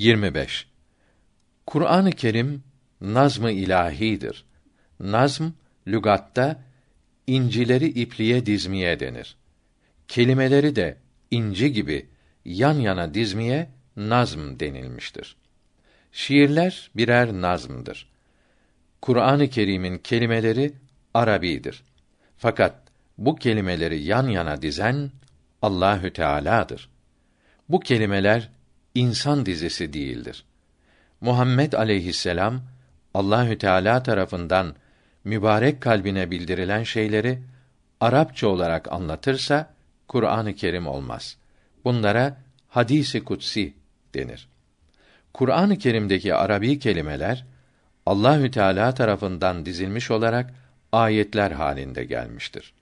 25. Kur'an-ı Kerim nazmı ilahidir. Nazm lügatta incileri ipliğe dizmeye denir. Kelimeleri de inci gibi yan yana dizmeye nazm denilmiştir. Şiirler birer nazmdır. Kur'an-ı Kerim'in kelimeleri Arabidir. Fakat bu kelimeleri yan yana dizen Allahü Teala'dır. Bu kelimeler insan dizisi değildir. Muhammed aleyhisselam Allahü Teala tarafından mübarek kalbine bildirilen şeyleri Arapça olarak anlatırsa Kur'an-ı Kerim olmaz. Bunlara hadisi kutsi denir. Kur'an-ı Kerim'deki Arabi kelimeler Allahü Teala tarafından dizilmiş olarak ayetler halinde gelmiştir.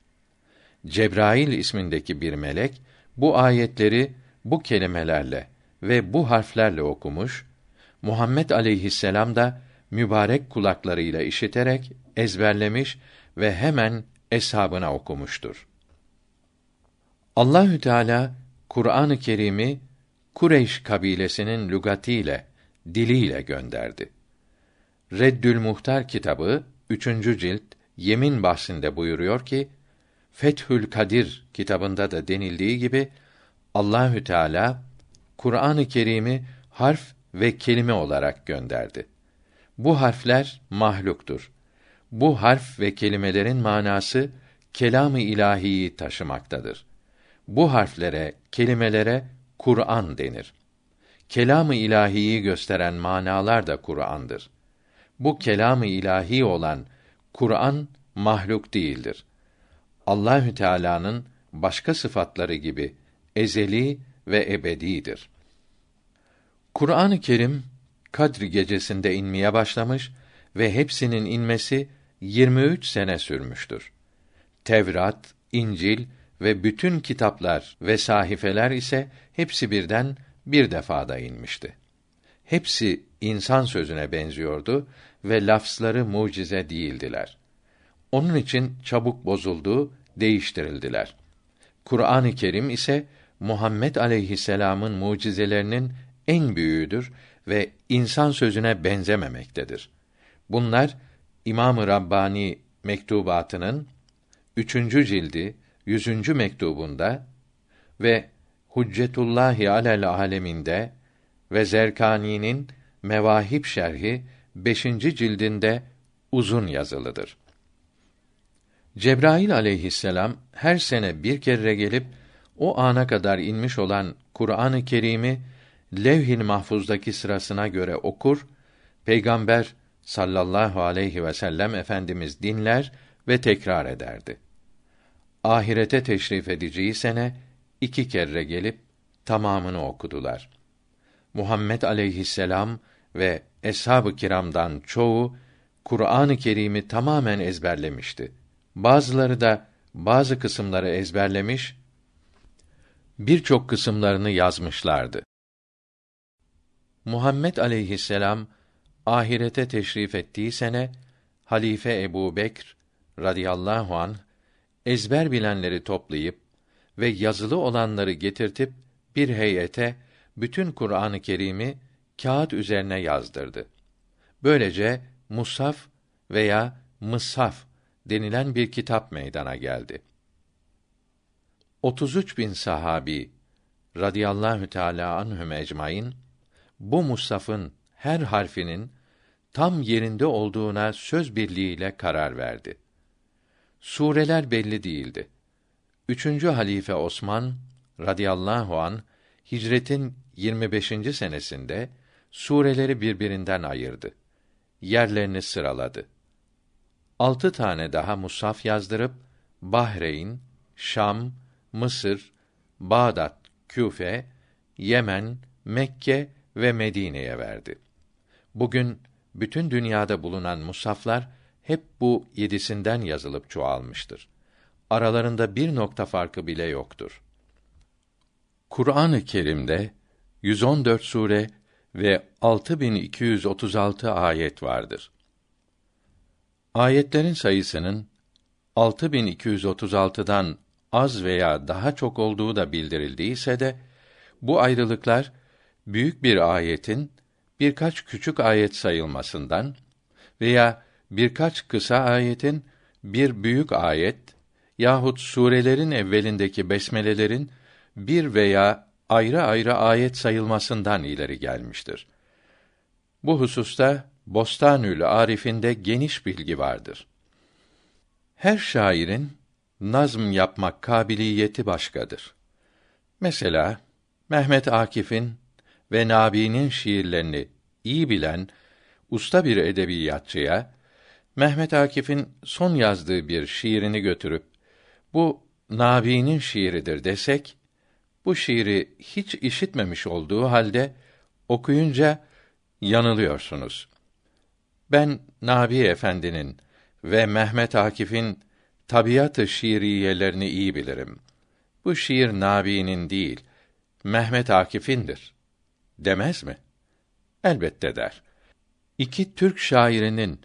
Cebrail ismindeki bir melek bu ayetleri bu kelimelerle ve bu harflerle okumuş, Muhammed aleyhisselam da mübarek kulaklarıyla işiterek ezberlemiş ve hemen eshabına okumuştur. Allahü Teala Kur'an-ı Kerim'i Kureyş kabilesinin lügatiyle, diliyle gönderdi. Reddül Muhtar kitabı 3. cilt yemin bahsinde buyuruyor ki Fethül Kadir kitabında da denildiği gibi Allahü Teala Kur'an-ı Kerim'i harf ve kelime olarak gönderdi. Bu harfler mahluktur. Bu harf ve kelimelerin manası kelamı ilahiyi taşımaktadır. Bu harflere, kelimelere Kur'an denir. Kelamı ilahiyi gösteren manalar da Kur'an'dır. Bu kelamı ilahi olan Kur'an mahluk değildir. Allahü Teala'nın başka sıfatları gibi ezeli ve ebedidir. Kur'an-ı Kerim Kadr gecesinde inmeye başlamış ve hepsinin inmesi 23 sene sürmüştür. Tevrat, İncil ve bütün kitaplar ve sahifeler ise hepsi birden bir defada inmişti. Hepsi insan sözüne benziyordu ve lafzları mucize değildiler. Onun için çabuk bozuldu, değiştirildiler. Kur'an-ı Kerim ise Muhammed aleyhisselam'ın mucizelerinin en büyüğüdür ve insan sözüne benzememektedir. Bunlar İmam-ı Rabbani mektubatının üçüncü cildi yüzüncü mektubunda ve Huccetullahi alel aleminde ve Zerkani'nin Mevahip şerhi beşinci cildinde uzun yazılıdır. Cebrail aleyhisselam her sene bir kere gelip o ana kadar inmiş olan Kur'an-ı Kerim'i Levh-i Mahfuz'daki sırasına göre okur, Peygamber sallallahu aleyhi ve sellem efendimiz dinler ve tekrar ederdi. Ahirete teşrif edeceği sene iki kere gelip tamamını okudular. Muhammed aleyhisselam ve eshab-ı kiramdan çoğu Kur'an-ı Kerim'i tamamen ezberlemişti. Bazıları da bazı kısımları ezberlemiş, birçok kısımlarını yazmışlardı. Muhammed aleyhisselam ahirete teşrif ettiği sene halife Ebu Bekr radıyallahu an ezber bilenleri toplayıp ve yazılı olanları getirtip bir heyete bütün Kur'an-ı Kerim'i kağıt üzerine yazdırdı. Böylece Musaf veya Mıshaf denilen bir kitap meydana geldi. 33 bin sahabi radıyallahu teala anhum ecmaîn bu mushafın her harfinin tam yerinde olduğuna söz birliğiyle karar verdi. Sureler belli değildi. Üçüncü halife Osman radıyallahu an hicretin 25. senesinde sureleri birbirinden ayırdı. Yerlerini sıraladı. Altı tane daha musaf yazdırıp Bahreyn, Şam, Mısır, Bağdat, Küfe, Yemen, Mekke ve Medine'ye verdi. Bugün bütün dünyada bulunan musaflar hep bu yedisinden yazılıp çoğalmıştır. Aralarında bir nokta farkı bile yoktur. Kur'an-ı Kerim'de 114 sure ve 6236 ayet vardır. Ayetlerin sayısının 6236'dan az veya daha çok olduğu da bildirildiyse de bu ayrılıklar büyük bir ayetin birkaç küçük ayet sayılmasından veya birkaç kısa ayetin bir büyük ayet yahut surelerin evvelindeki besmelelerin bir veya ayrı ayrı ayet sayılmasından ileri gelmiştir. Bu hususta Bostanül Arif'inde geniş bilgi vardır. Her şairin nazm yapmak kabiliyeti başkadır. Mesela Mehmet Akif'in ve Nabi'nin şiirlerini iyi bilen usta bir edebiyatçıya Mehmet Akif'in son yazdığı bir şiirini götürüp bu Nabi'nin şiiridir desek bu şiiri hiç işitmemiş olduğu halde okuyunca yanılıyorsunuz. Ben Nabi Efendi'nin ve Mehmet Akif'in tabiatı şiiriyelerini iyi bilirim. Bu şiir Nabi'nin değil, Mehmet Akif'indir. Demez mi? Elbette der. İki Türk şairinin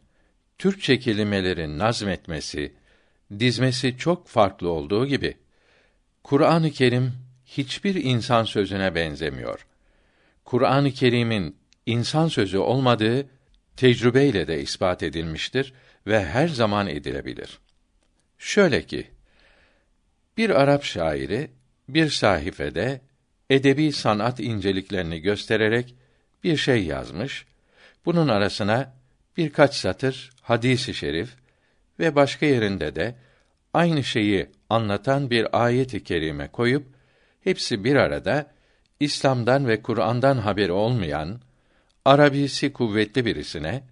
Türkçe kelimeleri nazmetmesi, dizmesi çok farklı olduğu gibi Kur'an-ı Kerim hiçbir insan sözüne benzemiyor. Kur'an-ı Kerim'in insan sözü olmadığı tecrübeyle de ispat edilmiştir ve her zaman edilebilir. Şöyle ki, bir Arap şairi bir sahifede edebi sanat inceliklerini göstererek bir şey yazmış. Bunun arasına birkaç satır hadisi şerif ve başka yerinde de aynı şeyi anlatan bir ayet-i kerime koyup hepsi bir arada İslam'dan ve Kur'an'dan haberi olmayan Arabisi kuvvetli birisine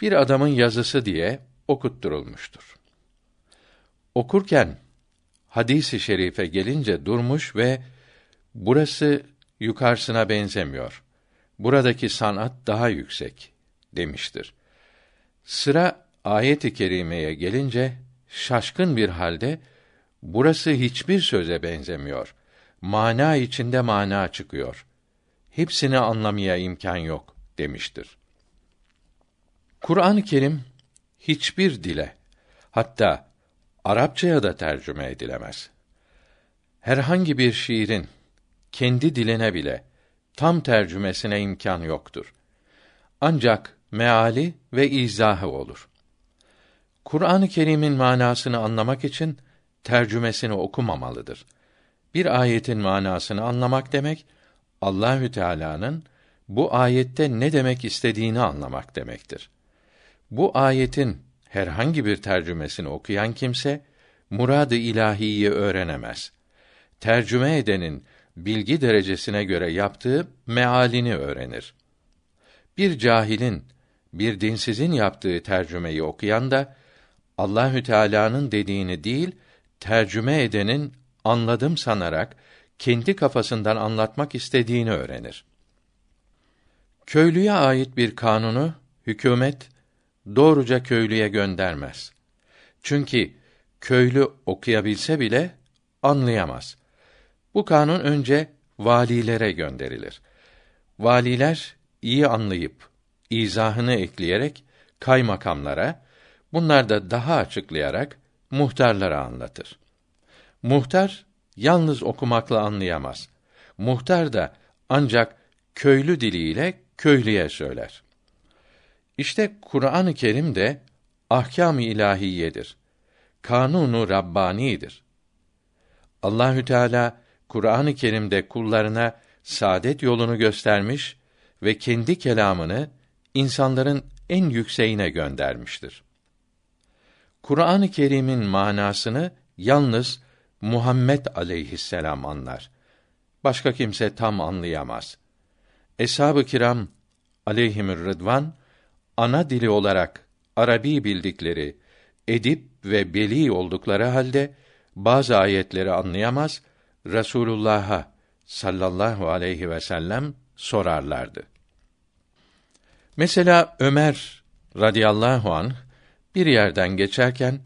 bir adamın yazısı diye okutturulmuştur. Okurken hadisi şerife gelince durmuş ve burası yukarısına benzemiyor. Buradaki sanat daha yüksek demiştir. Sıra ayet-i kerimeye gelince şaşkın bir halde burası hiçbir söze benzemiyor. Mana içinde mana çıkıyor. Hepsini anlamaya imkan yok demiştir. Kur'an-ı Kerim hiçbir dile, hatta Arapçaya da tercüme edilemez. Herhangi bir şiirin kendi diline bile tam tercümesine imkan yoktur. Ancak meali ve izahı olur. Kur'an-ı Kerim'in manasını anlamak için tercümesini okumamalıdır. Bir ayetin manasını anlamak demek Allahü Teala'nın bu ayette ne demek istediğini anlamak demektir. Bu ayetin herhangi bir tercümesini okuyan kimse muradı ilahiyi öğrenemez. Tercüme edenin bilgi derecesine göre yaptığı mealini öğrenir. Bir cahilin, bir dinsizin yaptığı tercümeyi okuyan da Allahü Teala'nın dediğini değil, tercüme edenin anladım sanarak kendi kafasından anlatmak istediğini öğrenir. Köylüye ait bir kanunu hükümet doğruca köylüye göndermez. Çünkü köylü okuyabilse bile anlayamaz. Bu kanun önce valilere gönderilir. Valiler iyi anlayıp izahını ekleyerek kaymakamlara, bunlar da daha açıklayarak muhtarlara anlatır. Muhtar yalnız okumakla anlayamaz. Muhtar da ancak köylü diliyle köylüye söyler. İşte Kur'an-ı Kerim de ahkâm-ı ilahiyedir. Kanunu rabbanidir. Allahü Teala Kur'an-ı Kerim'de kullarına saadet yolunu göstermiş ve kendi kelamını insanların en yükseğine göndermiştir. Kur'an-ı Kerim'in manasını yalnız Muhammed aleyhisselam anlar. Başka kimse tam anlayamaz. Eshab-ı kiram aleyhimür rıdvan ana dili olarak Arabi bildikleri, edip ve beli oldukları halde bazı ayetleri anlayamaz, Resulullah'a sallallahu aleyhi ve sellem sorarlardı. Mesela Ömer radıyallahu an bir yerden geçerken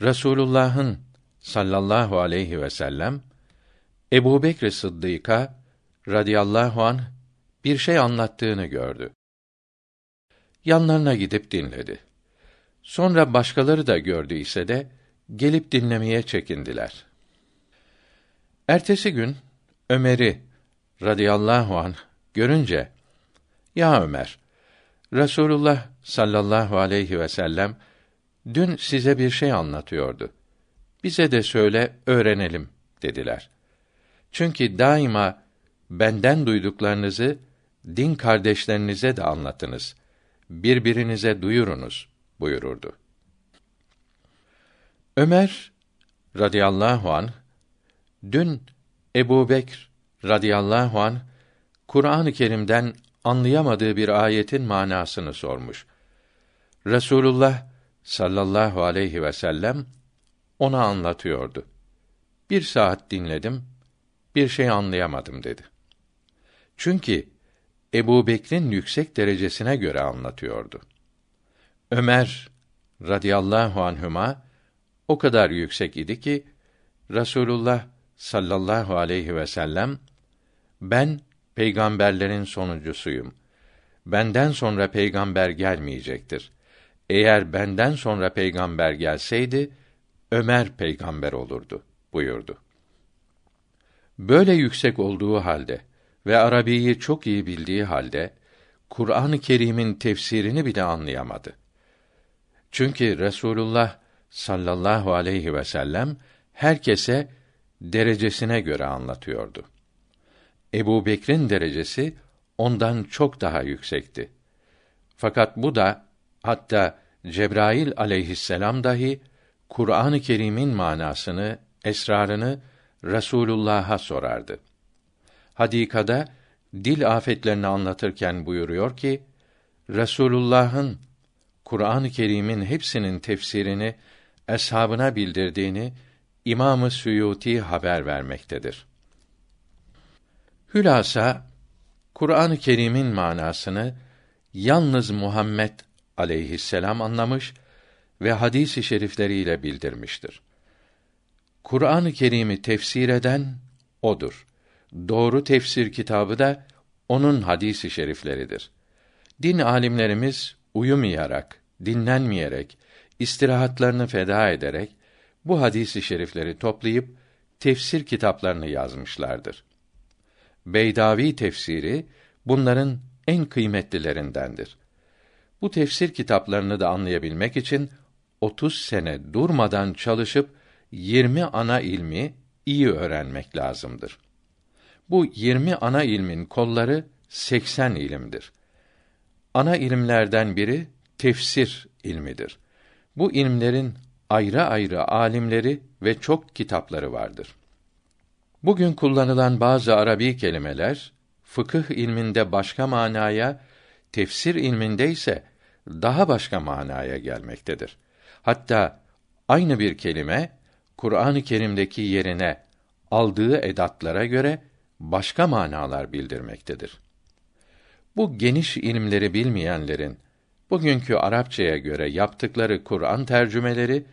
Resulullah'ın sallallahu aleyhi ve sellem Ebu Bekr Sıddık'a radıyallahu an bir şey anlattığını gördü. Yanlarına gidip dinledi. Sonra başkaları da gördüyse de gelip dinlemeye çekindiler. Ertesi gün Ömer'i radıyallahu an görünce, Ya Ömer, Resulullah sallallahu aleyhi ve sellem dün size bir şey anlatıyordu. Bize de söyle, öğrenelim dediler. Çünkü daima benden duyduklarınızı din kardeşlerinize de anlatınız. Birbirinize duyurunuz buyururdu. Ömer radıyallahu an dün Ebu Bekr radıyallahu an Kur'an-ı Kerim'den anlayamadığı bir ayetin manasını sormuş. Resulullah sallallahu aleyhi ve sellem ona anlatıyordu. Bir saat dinledim, bir şey anlayamadım dedi. Çünkü Ebu Bekr'in yüksek derecesine göre anlatıyordu. Ömer radıyallahu anhüma o kadar yüksek idi ki Rasulullah sallallahu aleyhi ve sellem ben peygamberlerin sonuncusuyum. Benden sonra peygamber gelmeyecektir. Eğer benden sonra peygamber gelseydi Ömer peygamber olurdu buyurdu. Böyle yüksek olduğu halde ve Arabiyi çok iyi bildiği halde Kur'an-ı Kerim'in tefsirini bile anlayamadı. Çünkü Resulullah sallallahu aleyhi ve sellem herkese derecesine göre anlatıyordu. Ebu Bekr'in derecesi ondan çok daha yüksekti. Fakat bu da hatta Cebrail aleyhisselam dahi Kur'an-ı Kerim'in manasını, esrarını Resulullah'a sorardı. Hadikada dil afetlerini anlatırken buyuruyor ki Resulullah'ın Kur'an-ı Kerim'in hepsinin tefsirini eshabına bildirdiğini İmamı Suyuti haber vermektedir. Hülasa Kur'an-ı Kerim'in manasını yalnız Muhammed aleyhisselam anlamış ve hadis-i şerifleriyle bildirmiştir. Kur'an-ı Kerim'i tefsir eden odur. Doğru tefsir kitabı da onun hadis-i şerifleridir. Din alimlerimiz uyumayarak, dinlenmeyerek, istirahatlarını feda ederek bu hadisi şerifleri toplayıp tefsir kitaplarını yazmışlardır. Beydavi tefsiri bunların en kıymetlilerindendir. Bu tefsir kitaplarını da anlayabilmek için 30 sene durmadan çalışıp 20 ana ilmi iyi öğrenmek lazımdır. Bu 20 ana ilmin kolları 80 ilimdir. Ana ilimlerden biri tefsir ilmidir. Bu ilimlerin ayrı ayrı alimleri ve çok kitapları vardır. Bugün kullanılan bazı Arabi kelimeler fıkıh ilminde başka manaya, tefsir ilminde ise daha başka manaya gelmektedir. Hatta aynı bir kelime Kur'an-ı Kerim'deki yerine aldığı edatlara göre başka manalar bildirmektedir. Bu geniş ilimleri bilmeyenlerin bugünkü Arapçaya göre yaptıkları Kur'an tercümeleri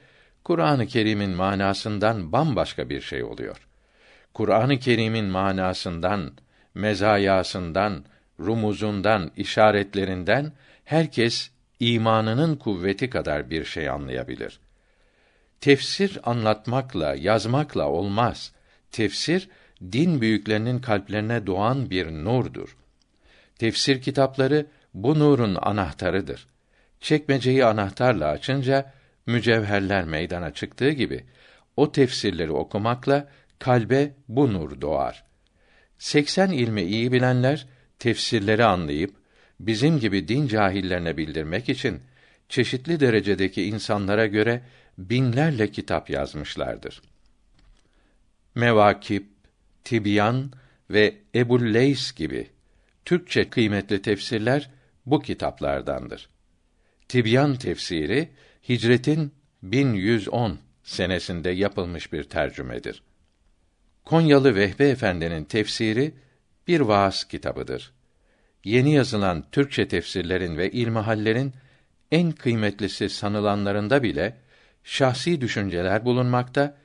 Kur'an-ı Kerim'in manasından bambaşka bir şey oluyor. Kur'an-ı Kerim'in manasından, mezayasından, rumuzundan, işaretlerinden herkes imanının kuvveti kadar bir şey anlayabilir. Tefsir anlatmakla, yazmakla olmaz. Tefsir din büyüklerinin kalplerine doğan bir nurdur. Tefsir kitapları bu nurun anahtarıdır. Çekmeceyi anahtarla açınca mücevherler meydana çıktığı gibi o tefsirleri okumakla kalbe bu nur doğar. 80 ilmi iyi bilenler tefsirleri anlayıp bizim gibi din cahillerine bildirmek için çeşitli derecedeki insanlara göre binlerle kitap yazmışlardır. Mevakip, Tibyan ve Ebu'l-Leys gibi Türkçe kıymetli tefsirler bu kitaplardandır. Tibyan tefsiri Hicretin 1110 senesinde yapılmış bir tercümedir. Konyalı Vehbe Efendi'nin tefsiri bir vaaz kitabıdır. Yeni yazılan Türkçe tefsirlerin ve ilmihallerin en kıymetlisi sanılanlarında bile şahsi düşünceler bulunmakta,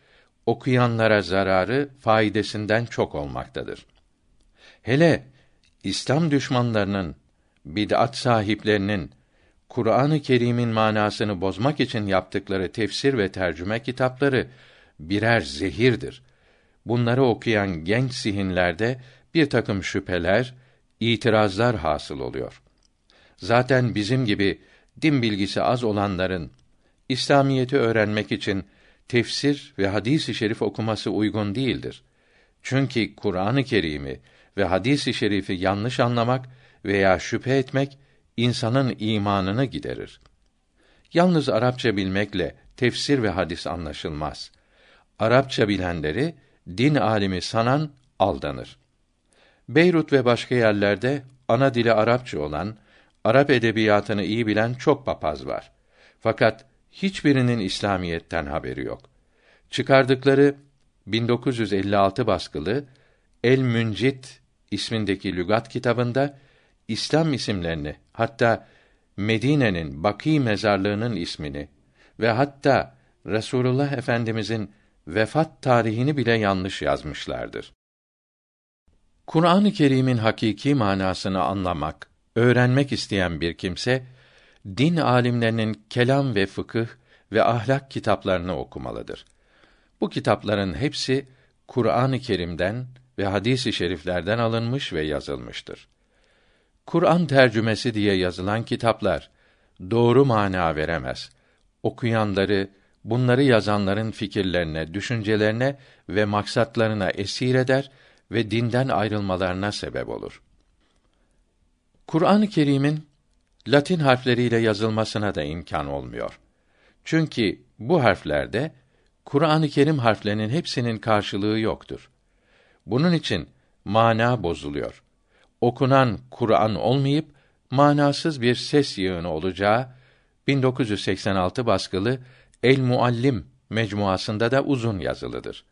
okuyanlara zararı faydasından çok olmaktadır. Hele İslam düşmanlarının, bid'at sahiplerinin Kur'an-ı Kerim'in manasını bozmak için yaptıkları tefsir ve tercüme kitapları birer zehirdir. Bunları okuyan genç zihinlerde bir takım şüpheler, itirazlar hasıl oluyor. Zaten bizim gibi din bilgisi az olanların İslamiyeti öğrenmek için tefsir ve hadis-i şerif okuması uygun değildir. Çünkü Kur'an-ı Kerim'i ve hadis-i şerifi yanlış anlamak veya şüphe etmek insanın imanını giderir. Yalnız Arapça bilmekle tefsir ve hadis anlaşılmaz. Arapça bilenleri din alimi sanan aldanır. Beyrut ve başka yerlerde ana dili Arapça olan, Arap edebiyatını iyi bilen çok papaz var. Fakat hiçbirinin İslamiyetten haberi yok. Çıkardıkları 1956 baskılı El Müncit ismindeki lügat kitabında İslam isimlerini hatta Medine'nin Baki mezarlığının ismini ve hatta Resulullah Efendimizin vefat tarihini bile yanlış yazmışlardır. Kur'an-ı Kerim'in hakiki manasını anlamak, öğrenmek isteyen bir kimse din alimlerinin kelam ve fıkıh ve ahlak kitaplarını okumalıdır. Bu kitapların hepsi Kur'an-ı Kerim'den ve hadis-i şeriflerden alınmış ve yazılmıştır. Kur'an tercümesi diye yazılan kitaplar doğru mana veremez. Okuyanları bunları yazanların fikirlerine, düşüncelerine ve maksatlarına esir eder ve dinden ayrılmalarına sebep olur. Kur'an-ı Kerim'in Latin harfleriyle yazılmasına da imkan olmuyor. Çünkü bu harflerde Kur'an-ı Kerim harflerinin hepsinin karşılığı yoktur. Bunun için mana bozuluyor. Okunan Kur'an olmayıp manasız bir ses yığını olacağı 1986 baskılı El Muallim mecmuasında da uzun yazılıdır.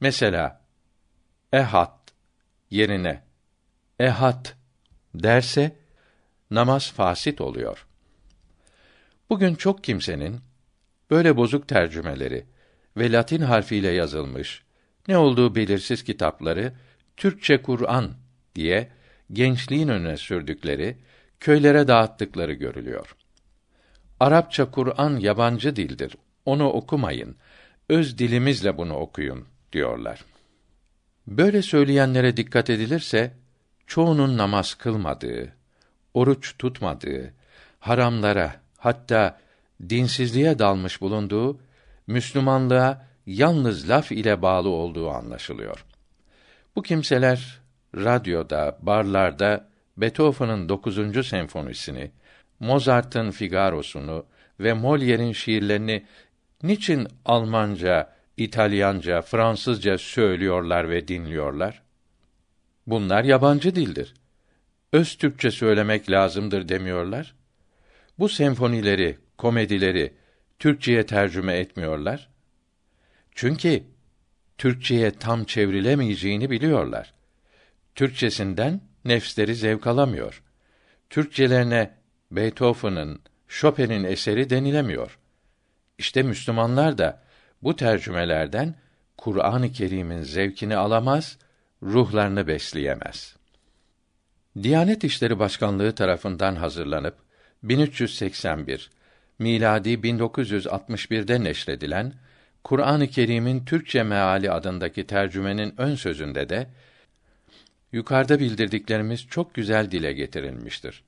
Mesela ehad yerine ehad derse namaz fasit oluyor. Bugün çok kimsenin böyle bozuk tercümeleri ve Latin harfiyle yazılmış ne olduğu belirsiz kitapları Türkçe Kur'an diye gençliğin önüne sürdükleri, köylere dağıttıkları görülüyor. Arapça Kur'an yabancı dildir. Onu okumayın. Öz dilimizle bunu okuyun diyorlar. Böyle söyleyenlere dikkat edilirse çoğunun namaz kılmadığı, oruç tutmadığı, haramlara hatta dinsizliğe dalmış bulunduğu, Müslümanlığa yalnız laf ile bağlı olduğu anlaşılıyor. Bu kimseler radyoda, barlarda Beethoven'ın 9. senfonisini, Mozart'ın Figaro'sunu ve Molière'in şiirlerini niçin Almanca, İtalyanca, Fransızca söylüyorlar ve dinliyorlar? Bunlar yabancı dildir. Öz Türkçe söylemek lazımdır demiyorlar. Bu senfonileri, komedileri Türkçeye tercüme etmiyorlar. Çünkü Türkçeye tam çevrilemeyeceğini biliyorlar. Türkçesinden nefsleri zevk alamıyor. Türkçelerine Beethoven'ın, Chopin'in eseri denilemiyor. İşte Müslümanlar da bu tercümelerden Kur'an-ı Kerim'in zevkini alamaz, ruhlarını besleyemez. Diyanet İşleri Başkanlığı tarafından hazırlanıp 1381 miladi 1961'de neşredilen Kur'an-ı Kerim'in Türkçe meali adındaki tercümenin ön sözünde de yukarıda bildirdiklerimiz çok güzel dile getirilmiştir.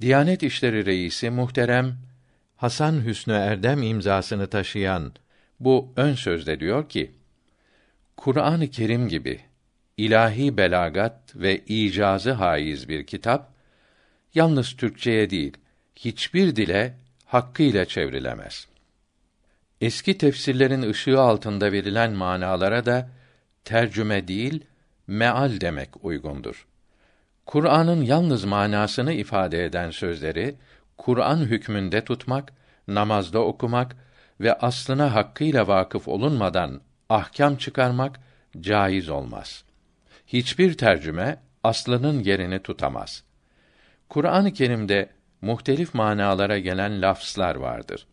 Diyanet İşleri Reisi muhterem Hasan Hüsnü Erdem imzasını taşıyan bu ön sözde diyor ki: Kur'an-ı Kerim gibi ilahi belagat ve icazı haiz bir kitap yalnız Türkçeye değil hiçbir dile hakkıyla çevrilemez. Eski tefsirlerin ışığı altında verilen manalara da tercüme değil, meal demek uygundur. Kur'an'ın yalnız manasını ifade eden sözleri Kur'an hükmünde tutmak, namazda okumak ve aslına hakkıyla vakıf olunmadan ahkam çıkarmak caiz olmaz. Hiçbir tercüme aslının yerini tutamaz. Kur'an-ı Kerim'de muhtelif manalara gelen lafzlar vardır.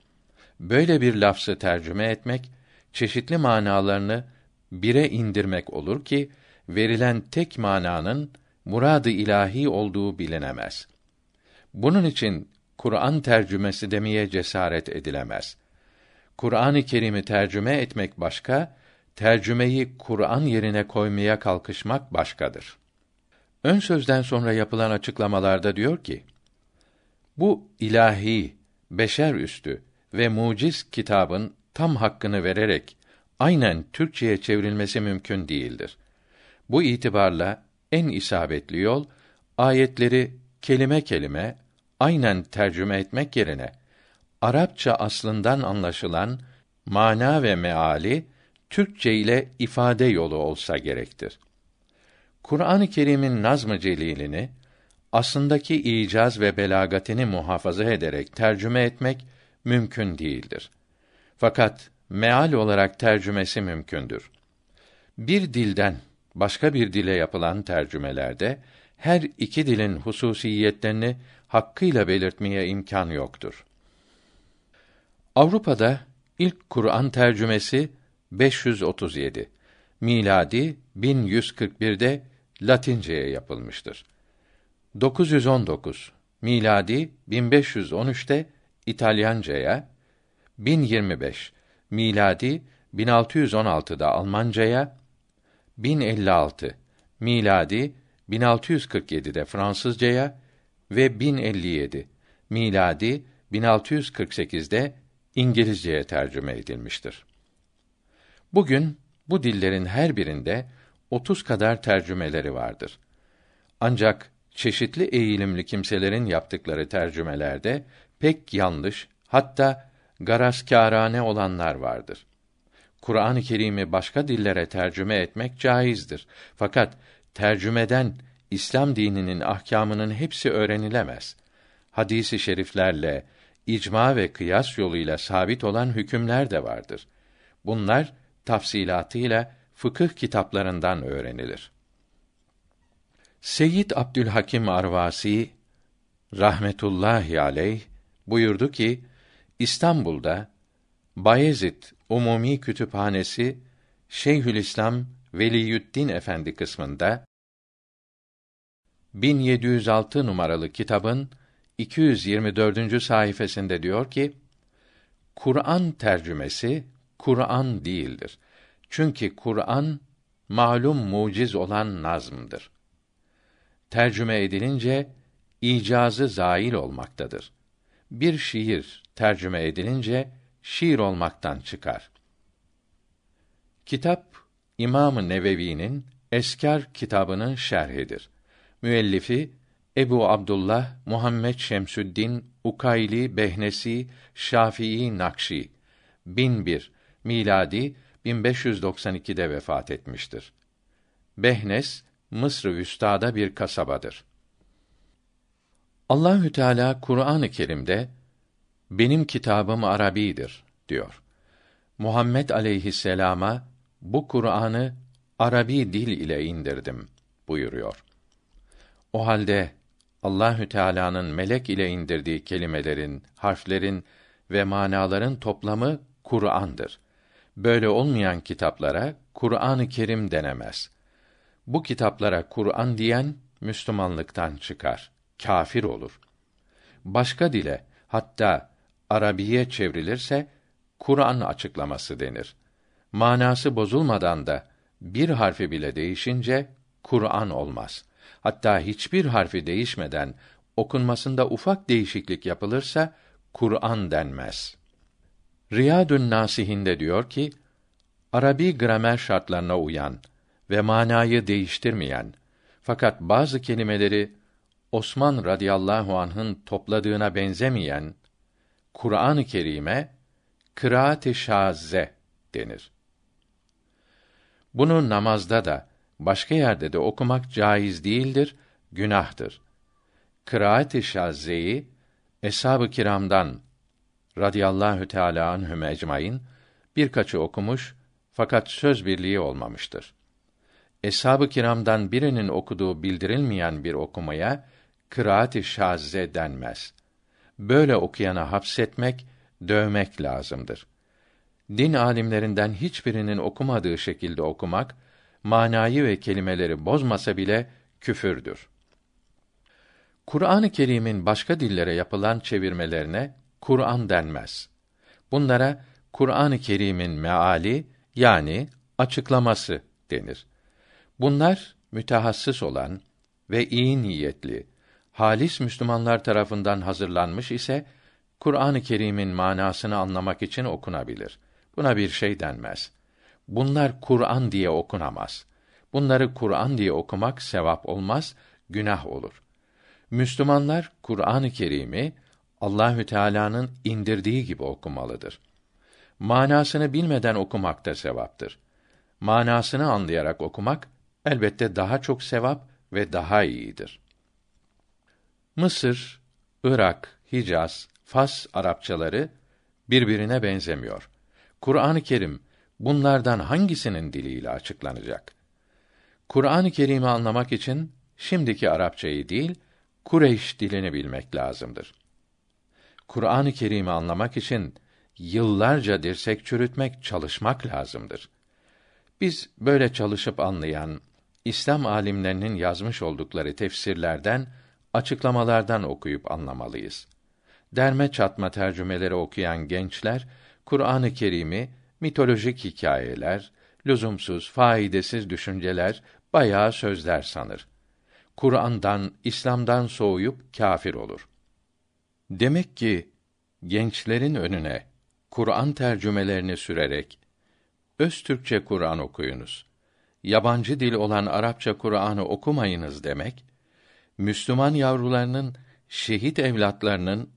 Böyle bir lafzı tercüme etmek çeşitli manalarını bire indirmek olur ki verilen tek mananın muradı ilahi olduğu bilinemez. Bunun için Kur'an tercümesi demeye cesaret edilemez. Kur'an-ı Kerim'i tercüme etmek başka, tercümeyi Kur'an yerine koymaya kalkışmak başkadır. Ön sözden sonra yapılan açıklamalarda diyor ki: Bu ilahi, beşer üstü ve muciz kitabın tam hakkını vererek aynen Türkçeye çevrilmesi mümkün değildir. Bu itibarla en isabetli yol ayetleri kelime kelime aynen tercüme etmek yerine Arapça aslından anlaşılan mana ve meali Türkçe ile ifade yolu olsa gerektir. Kur'an-ı Kerim'in nazm-ı celilini aslındaki icaz ve belagatini muhafaza ederek tercüme etmek mümkün değildir. Fakat meal olarak tercümesi mümkündür. Bir dilden başka bir dile yapılan tercümelerde her iki dilin hususiyetlerini hakkıyla belirtmeye imkan yoktur. Avrupa'da ilk Kur'an tercümesi 537 miladi 1141'de Latinceye yapılmıştır. 919 miladi 1513'te İtalyancaya, 1025 miladi 1616'da Almancaya, 1056 miladi 1647'de Fransızcaya. Ve 1057 miladi 1648'de İngilizceye tercüme edilmiştir. Bugün bu dillerin her birinde 30 kadar tercümeleri vardır. Ancak çeşitli eğilimli kimselerin yaptıkları tercümelerde pek yanlış, hatta garaskârane olanlar vardır. Kur'an-ı Kerim'i başka dillere tercüme etmek caizdir. Fakat tercümeden İslam dininin ahkamının hepsi öğrenilemez. Hadisi şeriflerle, icma ve kıyas yoluyla sabit olan hükümler de vardır. Bunlar tafsilatıyla fıkıh kitaplarından öğrenilir. Seyyid Abdülhakim Arvasi rahmetullahi aleyh buyurdu ki İstanbul'da Bayezid Umumi Kütüphanesi Şeyhülislam Veliyüddin Efendi kısmında 1706 numaralı kitabın 224. sayfasında diyor ki: Kur'an tercümesi Kur'an değildir. Çünkü Kur'an malum muciz olan nazmdır. Tercüme edilince icazı zail olmaktadır. Bir şiir tercüme edilince şiir olmaktan çıkar. Kitap İmam-ı Nevevi'nin Eskar kitabının şerhidir. Müellifi Ebu Abdullah Muhammed Şemsüddin Ukayli Behnesi Şafii Nakşi 1001 miladi 1592'de vefat etmiştir. Behnes Mısır üstada bir kasabadır. Allahü Teala Kur'an-ı Kerim'de benim kitabım Arabidir diyor. Muhammed aleyhisselama bu Kur'an'ı Arabi dil ile indirdim buyuruyor. O halde Allahü Teala'nın melek ile indirdiği kelimelerin, harflerin ve manaların toplamı Kur'an'dır. Böyle olmayan kitaplara Kur'an-ı Kerim denemez. Bu kitaplara Kur'an diyen Müslümanlıktan çıkar, kafir olur. Başka dile, hatta Arabiye çevrilirse Kur'an açıklaması denir. Manası bozulmadan da bir harfi bile değişince Kur'an olmaz. Hatta hiçbir harfi değişmeden okunmasında ufak değişiklik yapılırsa Kur'an denmez. Riyadun Nasihinde diyor ki, Arabi gramer şartlarına uyan ve manayı değiştirmeyen fakat bazı kelimeleri Osman radıyallahu anh'ın topladığına benzemeyen Kur'an-ı Kerim'e kıraat-ı şazze denir. Bunu namazda da başka yerde de okumak caiz değildir, günahtır. Kıraat-ı şazzeyi eshab-ı kiramdan radıyallahu teala anhum ecmaîn birkaçı okumuş fakat söz birliği olmamıştır. Eshab-ı kiramdan birinin okuduğu bildirilmeyen bir okumaya kıraat-ı şazze denmez. Böyle okuyana hapsetmek, dövmek lazımdır. Din alimlerinden hiçbirinin okumadığı şekilde okumak, manayı ve kelimeleri bozmasa bile küfürdür. Kur'an-ı Kerim'in başka dillere yapılan çevirmelerine Kur'an denmez. Bunlara Kur'an-ı Kerim'in meali yani açıklaması denir. Bunlar mütehassıs olan ve iyi niyetli, halis Müslümanlar tarafından hazırlanmış ise Kur'an-ı Kerim'in manasını anlamak için okunabilir. Buna bir şey denmez. Bunlar Kur'an diye okunamaz. Bunları Kur'an diye okumak sevap olmaz, günah olur. Müslümanlar Kur'an-ı Kerim'i Allahü Teala'nın indirdiği gibi okumalıdır. Manasını bilmeden okumak da sevaptır. Manasını anlayarak okumak elbette daha çok sevap ve daha iyidir. Mısır, Irak, Hicaz, Fas Arapçaları birbirine benzemiyor. Kur'an-ı Kerim bunlardan hangisinin diliyle açıklanacak? Kur'an-ı Kerim'i anlamak için şimdiki Arapçayı değil, Kureyş dilini bilmek lazımdır. Kur'an-ı Kerim'i anlamak için yıllarca dirsek çürütmek, çalışmak lazımdır. Biz böyle çalışıp anlayan İslam alimlerinin yazmış oldukları tefsirlerden, açıklamalardan okuyup anlamalıyız. Derme çatma tercümeleri okuyan gençler Kur'an-ı Kerim'i mitolojik hikayeler, lüzumsuz, faydasız düşünceler, bayağı sözler sanır. Kur'an'dan, İslam'dan soğuyup kâfir olur. Demek ki gençlerin önüne Kur'an tercümelerini sürerek öz Türkçe Kur'an okuyunuz. Yabancı dil olan Arapça Kur'an'ı okumayınız demek, Müslüman yavrularının şehit evlatlarının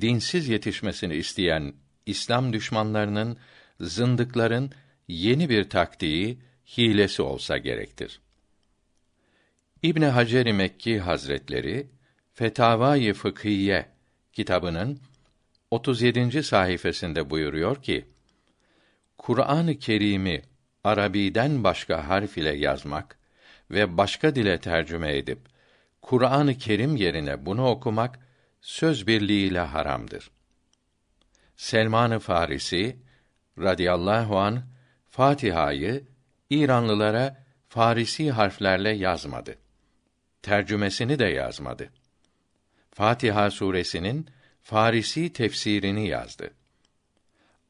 dinsiz yetişmesini isteyen İslam düşmanlarının, zındıkların yeni bir taktiği, hilesi olsa gerektir. İbn Hacer Mekki Hazretleri Fetavai Fıkhiye kitabının 37. sayfasında buyuruyor ki: Kur'an-ı Kerim'i Arabiden başka harf ile yazmak ve başka dile tercüme edip Kur'an-ı Kerim yerine bunu okumak söz birliğiyle haramdır. Selman-ı Farisi radıyallahu an Fatiha'yı İranlılara Farisi harflerle yazmadı. Tercümesini de yazmadı. Fatiha suresinin Farisi tefsirini yazdı.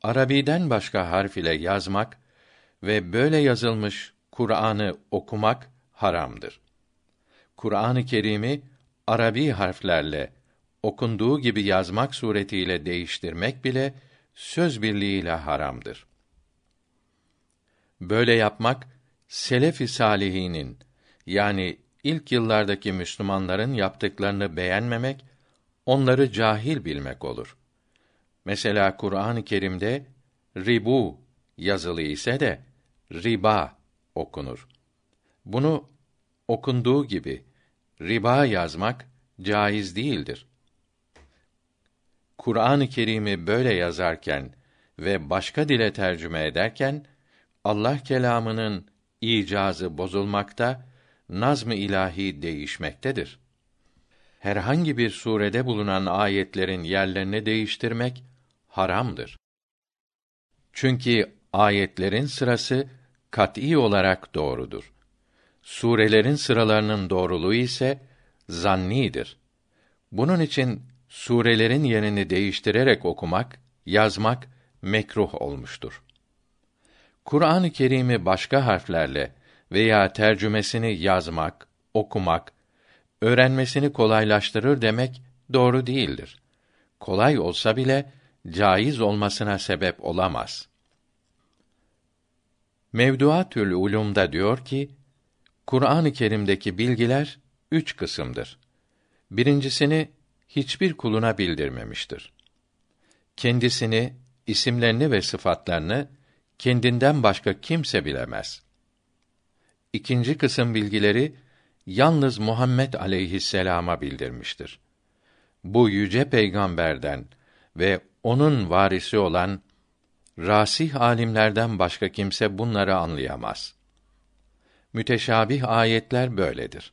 Arabiden başka harf ile yazmak ve böyle yazılmış Kur'an'ı okumak haramdır. Kur'an-ı Kerim'i Arabi harflerle okunduğu gibi yazmak suretiyle değiştirmek bile söz birliğiyle haramdır. Böyle yapmak selef-i salihinin yani ilk yıllardaki Müslümanların yaptıklarını beğenmemek, onları cahil bilmek olur. Mesela Kur'an-ı Kerim'de ribu yazılı ise de riba okunur. Bunu okunduğu gibi riba yazmak caiz değildir. Kur'an-ı Kerim'i böyle yazarken ve başka dile tercüme ederken Allah kelamının icazı bozulmakta, nazm-ı ilahi değişmektedir. Herhangi bir surede bulunan ayetlerin yerlerini değiştirmek haramdır. Çünkü ayetlerin sırası kat'î olarak doğrudur. Surelerin sıralarının doğruluğu ise zannidir. Bunun için surelerin yerini değiştirerek okumak, yazmak mekruh olmuştur. Kur'an-ı Kerim'i başka harflerle veya tercümesini yazmak, okumak, öğrenmesini kolaylaştırır demek doğru değildir. Kolay olsa bile caiz olmasına sebep olamaz. Mevduatül Ulum'da diyor ki, Kur'an-ı Kerim'deki bilgiler üç kısımdır. Birincisini hiçbir kuluna bildirmemiştir. Kendisini, isimlerini ve sıfatlarını kendinden başka kimse bilemez. İkinci kısım bilgileri yalnız Muhammed aleyhisselama bildirmiştir. Bu yüce peygamberden ve onun varisi olan rasih alimlerden başka kimse bunları anlayamaz. Müteşabih ayetler böyledir.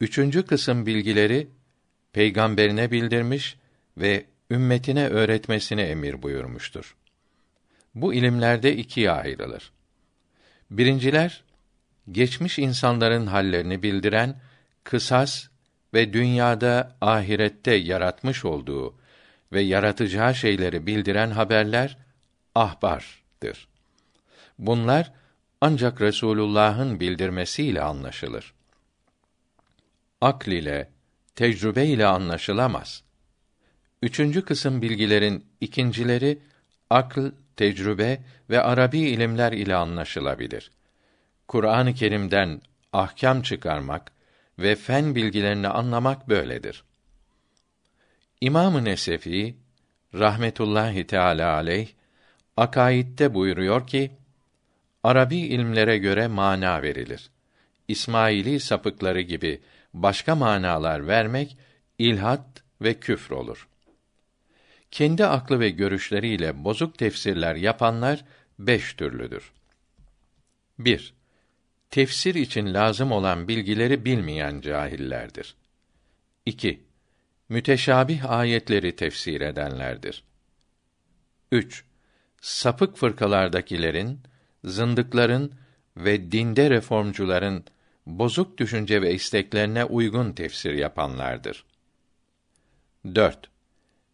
Üçüncü kısım bilgileri peygamberine bildirmiş ve ümmetine öğretmesine emir buyurmuştur. Bu ilimlerde ikiye ayrılır. Birinciler geçmiş insanların hallerini bildiren kısas ve dünyada ahirette yaratmış olduğu ve yaratacağı şeyleri bildiren haberler ahbardır. Bunlar ancak Resulullah'ın bildirmesiyle anlaşılır. akl ile, tecrübe ile anlaşılamaz. Üçüncü kısım bilgilerin ikincileri akl, tecrübe ve Arabi ilimler ile anlaşılabilir. Kur'an-ı Kerim'den ahkam çıkarmak ve fen bilgilerini anlamak böyledir. İmam-ı Nesefi rahmetullahi teala aleyh akaidde buyuruyor ki Arabi ilimlere göre mana verilir. İsmaili sapıkları gibi başka manalar vermek ilhat ve küfr olur. Kendi aklı ve görüşleriyle bozuk tefsirler yapanlar beş türlüdür. 1. Tefsir için lazım olan bilgileri bilmeyen cahillerdir. 2. Müteşabih ayetleri tefsir edenlerdir. 3. Sapık fırkalardakilerin, zındıkların ve dinde reformcuların bozuk düşünce ve isteklerine uygun tefsir yapanlardır. 4.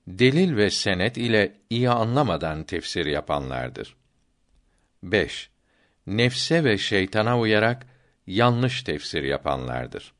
Delil ve senet ile iyi anlamadan tefsir yapanlardır. 5. Nefse ve şeytana uyarak yanlış tefsir yapanlardır.